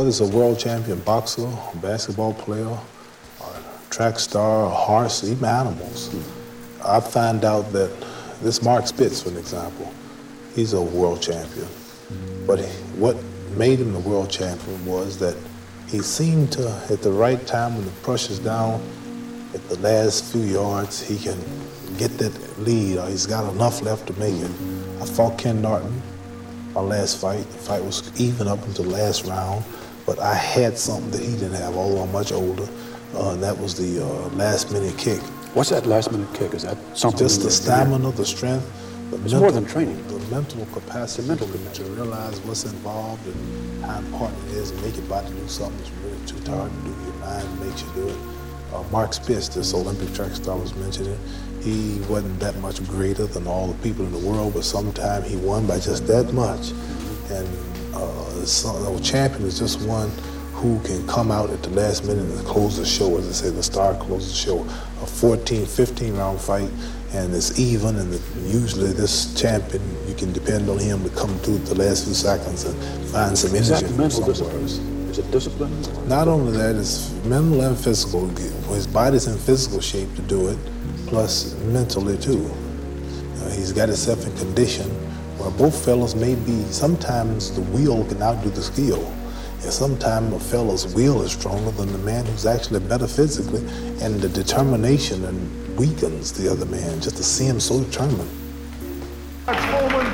Whether it's a world champion boxer, a basketball player, a track star, a horse, even animals, I find out that this Mark Spitz, for an example, he's a world champion. But what made him the world champion was that he seemed to, at the right time when the pressure's down, at the last few yards, he can get that lead, or he's got enough left to make it. I fought Ken Norton, my last fight. The fight was even up until the last round, but I had something that he didn't have, although I'm much older. Uh, and that was the uh, last minute kick. What's that last minute kick? Is that something? Just the stamina, the strength. The it's more than training. The mental capacity mental to, to realize what's involved and how important it is and make it about to do something that's really too hard to do. Your mind makes you do it. Uh, Mark Spitz, this Olympic track star was mentioning, he wasn't that much greater than all the people in the world, but sometimes he won by just that much. And uh, so, a champion is just one who can come out at the last minute and close the show, as I say, the star closes the show. A 14, 15 round fight, and it's even, and the, usually this champion, you can depend on him to come through the last few seconds and find some energy. Is that mental discipline? Is it discipline? Not only that, it's mental and physical. His body's in physical shape to do it, plus mentally too. Uh, he's got himself in condition where both fellows may be, sometimes the will can outdo the skill. And sometimes a fellow's will is stronger than the man who's actually better physically, and the determination and weakens the other man just to see him so determined. George Foreman,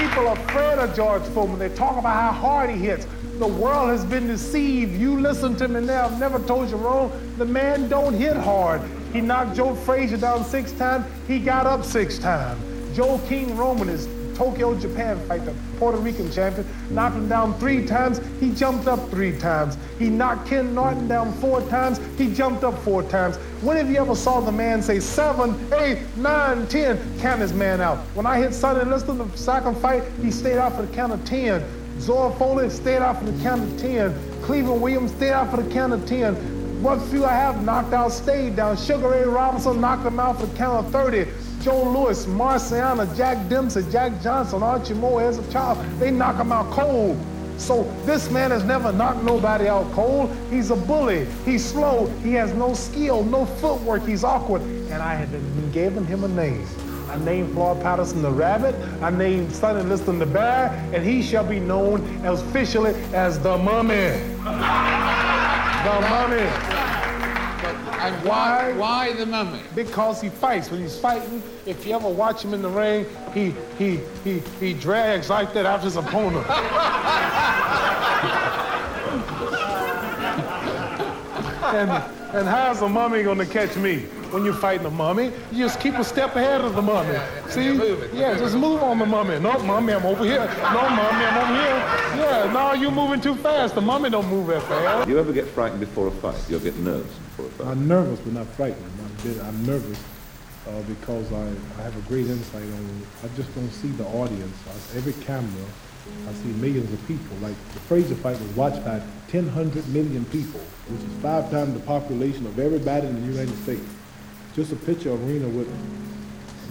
people are afraid of George Foreman. They talk about how hard he hits. The world has been deceived. You listen to me now. I've never told you wrong. The man don't hit hard. He knocked Joe Frazier down six times. He got up six times. Joe King Roman is Tokyo, Japan fight, the Puerto Rican champion, knocked him down three times. He jumped up three times. He knocked Ken Norton down four times. He jumped up four times. When have you ever saw the man say seven, eight, nine, ten, count his man out? When I hit Sonny Liston the second fight, he stayed out for the count of ten. Zora Folley stayed out for the count of ten. Cleveland Williams stayed out for the count of ten. What few I have knocked out stayed down. Sugar Ray Robinson knocked him out for the count of 30. Joe Louis, Marciano, Jack Dempsey, Jack Johnson, Archie Moore as a child, they knock him out cold. So this man has never knocked nobody out cold. He's a bully. He's slow. He has no skill, no footwork. He's awkward. And I had been given him a name. I named Floyd Patterson the rabbit. I named Sonny Liston the bear, and he shall be known as officially as the mummy. the mummy. And why, why the mummy? Because he fights. When he's fighting, if you ever watch him in the ring, he he he he drags like that after his opponent. and and how's the mummy gonna catch me? When you're fighting a mummy, you just keep a step ahead of the mummy. Yeah, See? Yeah, just move on the mummy. No, mummy, I'm over here. No, mummy, I'm over here. Yeah, no, you're moving too fast. The mummy don't move that fast. You ever get frightened before a fight? You'll get nervous before a fight? I'm nervous, but not frightened. I'm, I'm nervous uh, because I, I have a great insight on. I just don't see the audience. I, every camera, I see millions of people. Like the Frazier fight was watched by 1,000 million people, which is five times the population of everybody in the United States. Just a picture arena with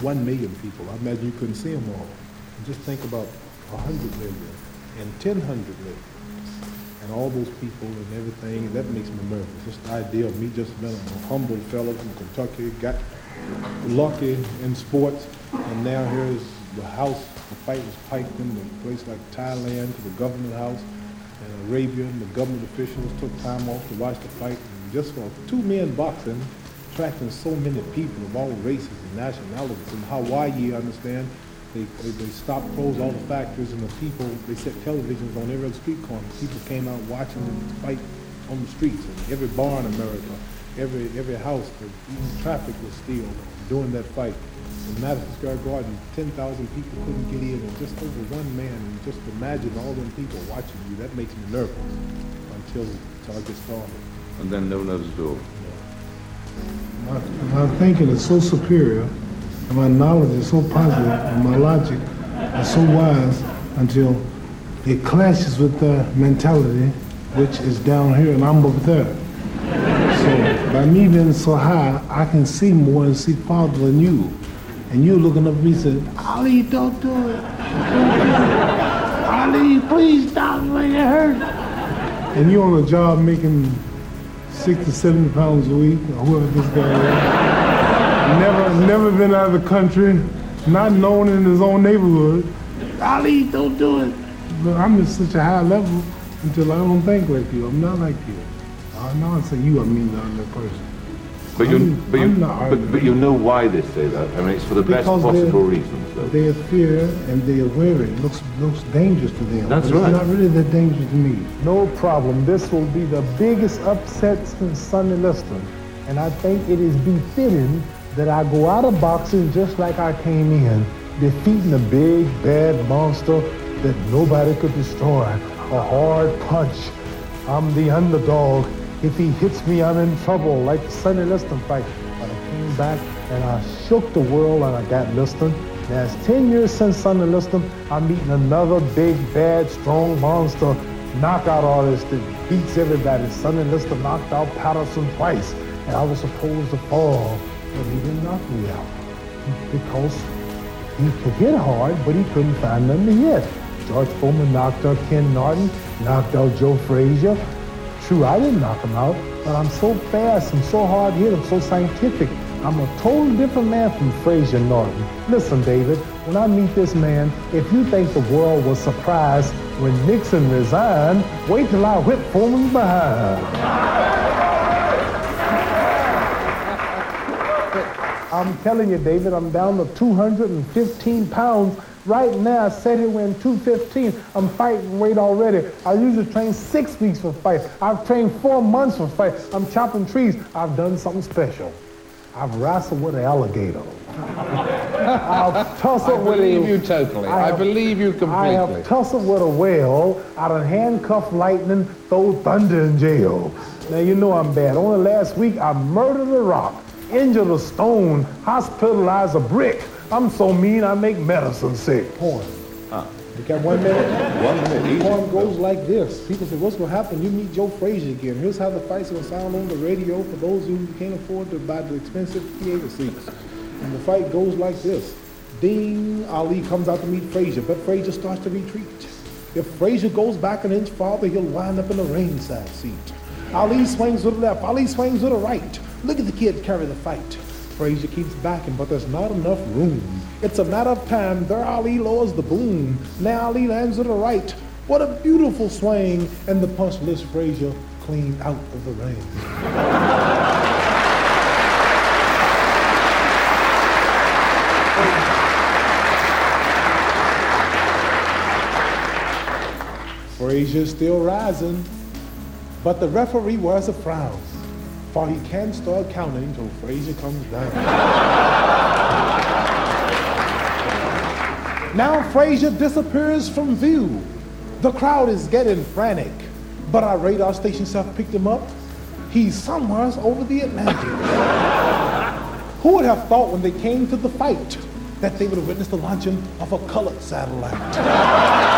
one million people. I imagine you couldn't see them all. Just think about 100 million and 1,000 million and all those people and everything, that makes me nervous. Just the idea of me just being a humble fellow from Kentucky, got lucky in sports, and now here's the house, the fight was piped in a place like Thailand to the government house, and Arabia, and the government officials took time off to watch the fight. And just for two men boxing, attracting so many people of all races and nationalities. In Hawaii, I understand, they, they, they, stopped, closed all the factories, and the people, they set televisions on every street corner. People came out watching the fight on the streets. And every bar in America, every every house, the traffic was still during that fight. In Madison Square Garden, 10,000 people couldn't get in, and just over one man. And just imagine all them people watching you. That makes me nervous until, until I get started. And then no nerves at all. My, my thinking is so superior, and my knowledge is so positive, and my logic is so wise until it clashes with the mentality, which is down here, and I'm up there. So by me being so high, I can see more and see farther than you. And you looking up at me saying, Ali, don't do it. Ali, please stop it hurts. and you're on a job making 60, 70 pounds a week, or whoever this guy is. Never, never been out of the country, not known in his own neighborhood. Ali, don't do it. But I'm at such a high level until I don't think like you. I'm not like you. I know I say you, I mean the other person. But you, I'm- but you, I'm not but, but you know why they say that. I mean, it's for the best Because they're- possible reasons, though. Their fear and their worry looks looks dangerous to them. That's but right. It's not really that dangerous to me. No problem. This will be the biggest upset since Sonny Liston, and I think it is befitting that I go out of boxing just like I came in, defeating a big bad monster that nobody could destroy. A hard punch. I'm the underdog. If he hits me, I'm in trouble, like the Sonny Liston fight. But I came back and I shook the world and I got Liston. Now it's 10 years since Sonny Liston. I'm meeting another big, bad, strong monster, knockout artist that beats everybody. Sonny Liston knocked out Patterson twice, and I was supposed to fall, but he didn't knock me out because he could hit hard, but he couldn't find nothing to hit. George Foreman knocked out Ken Norton, knocked out Joe Frazier. True, I didn't knock him out, but I'm so fast, I'm so hard hit, I'm so scientific. I'm a totally different man from Frazier Norton. Listen, David, when I meet this man, if you think the world was surprised when Nixon resigned, wait till I whip Foreman's behind. I'm telling you, David, I'm down to 215 pounds. Right now, I said it we're 215. I'm fighting weight already. I usually train six weeks for fight. I've trained four months for fight. I'm chopping trees. I've done something special. I've wrestled with an alligator. I've tussled I with believe a, you totally. I have- believe you completely. I completely. have tussled with a whale. I done handcuffed lightning, throw thunder in jail. Now you know I'm bad. Only last week I murdered a rock, injured a stone, hospitalized a brick. I'm so mean I make medicine sick. Porn. You got one minute? One minute, easy. Porn goes like this. People say, what's gonna happen? You meet Joe Frazier again. Here's how the fight's gonna sound on the radio for those who can't afford to buy the expensive theater seats. And the fight goes like this. Ding, Ali comes out to meet Frazier, but Frazier starts to retreat. If Frazier goes back an inch farther, he'll wind up in the ringside seat. Ali swings to the left, Ali swings to the right. Look at the kid carry the fight. Frazier keeps backing, but there's not enough room. It's a matter of time. There Ali lowers the boom. Now Ali lands to the right. What a beautiful swing. And the punch lifts Frazier clean out of the ring. Frazier's still rising, but the referee wears a frown, for he can't start counting till Frazier comes down. now Frazier disappears from view. The crowd is getting frantic, but our radar station self picked him up. He's somewhere over the Atlantic. Who would have thought when they came to the fight that they would have witnessed the launching of a colored satellite?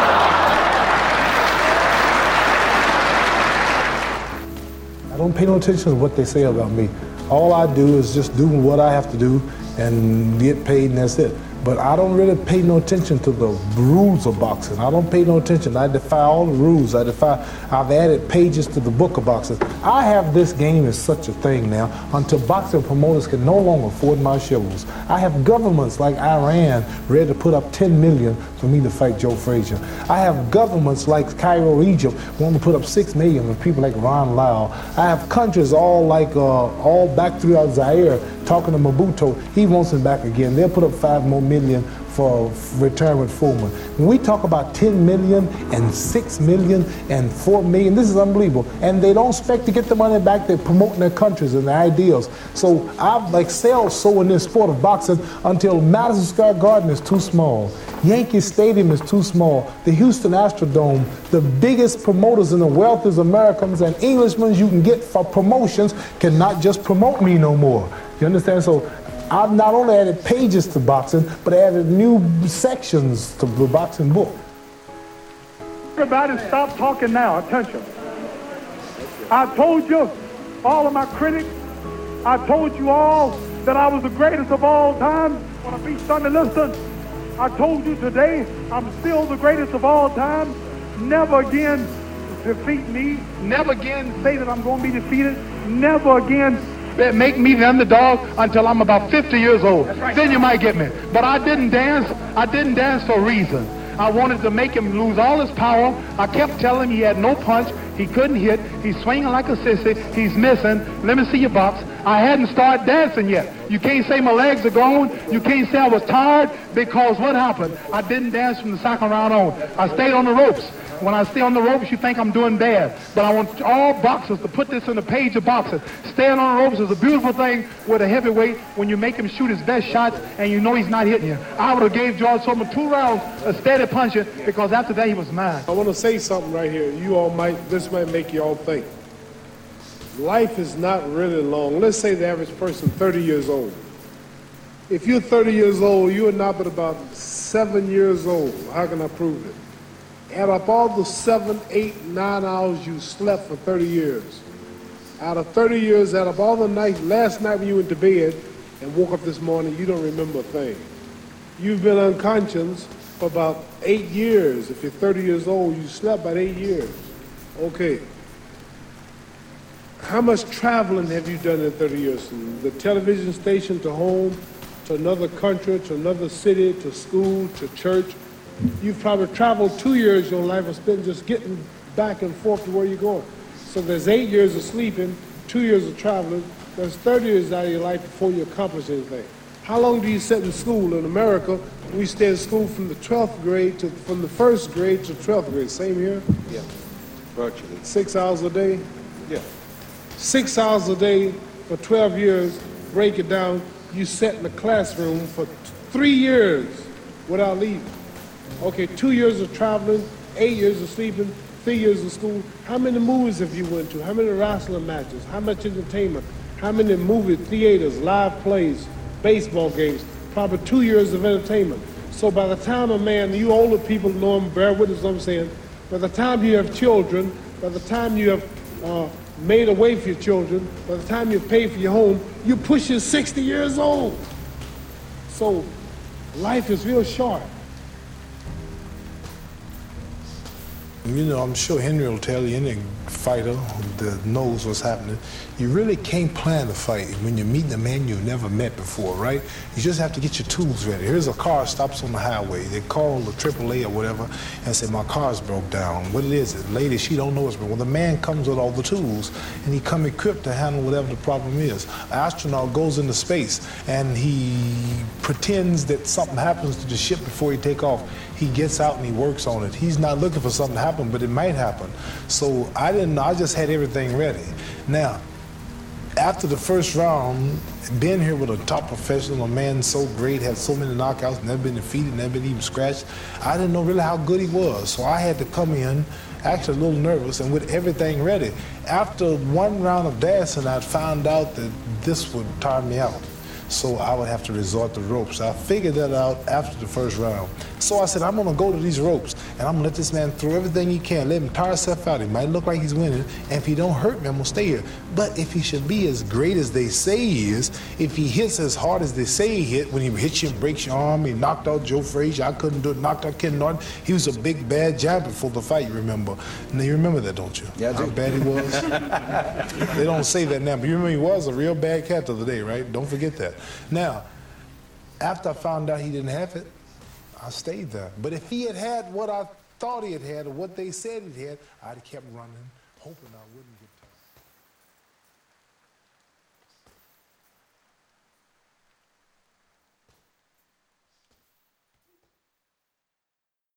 I don't pay no attention to what they say about me. All I do is just do what I have to do and get paid, and that's it. But I don't really pay no attention to the rules of boxing. I don't pay no attention. I defy all the rules. I defy. I've added pages to the book of boxing. I have this game as such a thing now until boxing promoters can no longer afford my shows. I have governments like Iran ready to put up 10 million for me to fight Joe Frazier. I have governments like Cairo, Egypt, wanting to put up 6 million with people like Ron Lau. I have countries all like, uh, all back throughout Zaire talking to Mobutu. He wants him back again. They'll put up 5 more million for return with Foreman. When we talk about 10 million and 6 million and 4 million, this is unbelievable. And they don't expect to get the money back. They're promoting their countries and their ideals. So I've excelled so in this sport of boxing until Madison Square Garden is too small. Yankee Stadium is too small. The Houston Astrodome, the biggest promoters in the wealthiest Americans and Englishmen you can get for promotions cannot just promote me no more. You understand? So I've not only added pages to boxing, but added new sections to the boxing book. Everybody stop talking now. Attention. I told you, all of my critics, I told you all that I was the greatest of all time when I beat Sonny Liston. I told you today I'm still the greatest of all time. Never again defeat me. Never again say that I'm going to be defeated. Never again make me the underdog until I'm about 50 years old. Then you might get me. But I didn't dance. I didn't dance for a reason. I wanted to make him lose all his power. I kept telling him he had no punch. He couldn't hit. He's swinging like a sissy. He's missing. Let me see your box. I hadn't started dancing yet. You can't say my legs are gone. You can't say I was tired because what happened? I didn't dance from the second round on. I stayed on the ropes. When I stay on the ropes, you think I'm doing bad. But I want all boxers to put this in the page of boxing. Staying on the ropes is a beautiful thing with a heavyweight when you make him shoot his best shots and you know he's not hitting you. I would have gave George Foreman two rounds of steady punching because after that he was mine. I want to say something right here. You all might, this might make you all think. Life is not really long. Let's say the average person 30 years old. If you're 30 years old, you are not but about seven years old. How can I prove it? Add up all the seven, eight, nine hours you slept for 30 years. Out of 30 years, out of all the nights, last night when you went to bed and woke up this morning, you don't remember a thing. You've been unconscious for about eight years. If you're 30 years old, you slept about eight years. Okay. How much traveling have you done in 30 years? From the television station to home, to another country, to another city, to school, to church. You've probably traveled two years of your life and spent just getting back and forth to where you're going. So there's eight years of sleeping, two years of traveling. There's 30 years out of your life before you accomplish anything. How long do you sit in school? In America, we stay in school from the 12th grade to, from the first grade to 12th grade. Same here? Yeah, virtually. Six hours a day? Yeah. Six hours a day for 12 years, break it down, you sat in the classroom for three years without leaving. Okay, two years of traveling, eight years of sleeping, three years of school. How many movies have you went to? How many wrestling matches? How much entertainment? How many movie theaters, live plays, baseball games? Probably two years of entertainment. So by the time a man, you older people know him, bear witness what I'm saying, by the time you have children, by the time you have uh, made a way for your children, by the time you pay for your home, you're pushing 60 years old. So life is real short. You know, I'm sure Henry will tell you, any fighter that knows what's happening, you really can't plan a fight when you're meeting a man you've never met before, right? You just have to get your tools ready. Here's a car stops on the highway. They call the AAA or whatever and say, my car's broke down. What it is, the lady, she don't know what's broke. Well, the man comes with all the tools and he come equipped to handle whatever the problem is. An astronaut goes into space and he pretends that something happens to the ship before he take off. He gets out and he works on it. He's not looking for something to happen, but it might happen. So I didn't. I just had everything ready. Now, after the first round, being here with a top professional, a man so great, had so many knockouts, never been defeated, never been even scratched, I didn't know really how good he was. So I had to come in actually a little nervous and with everything ready. After one round of dancing, I found out that this would tire me out. So I would have to resort to ropes. I figured that out after the first round. So I said, I'm gonna go to these ropes and I'm gonna let this man throw everything he can, let him tire himself out. He might look like he's winning, and if he don't hurt me, I'm gonna stay here. But if he should be as great as they say he is, if he hits as hard as they say he hit, when he hits you and breaks your arm, he knocked out Joe Frazier, I couldn't do it, knocked out Ken Norton. He was a big bad giant before the fight, you remember. Now you remember that, don't you? Yeah, I do. How bad he was? they don't say that now, but you remember he was a real bad cat the other day, right? Don't forget that. Now, after I found out he didn't have it, I stayed there. But if he had had what I thought he had had or what they said he had, I'd have kept running, hoping I wouldn't.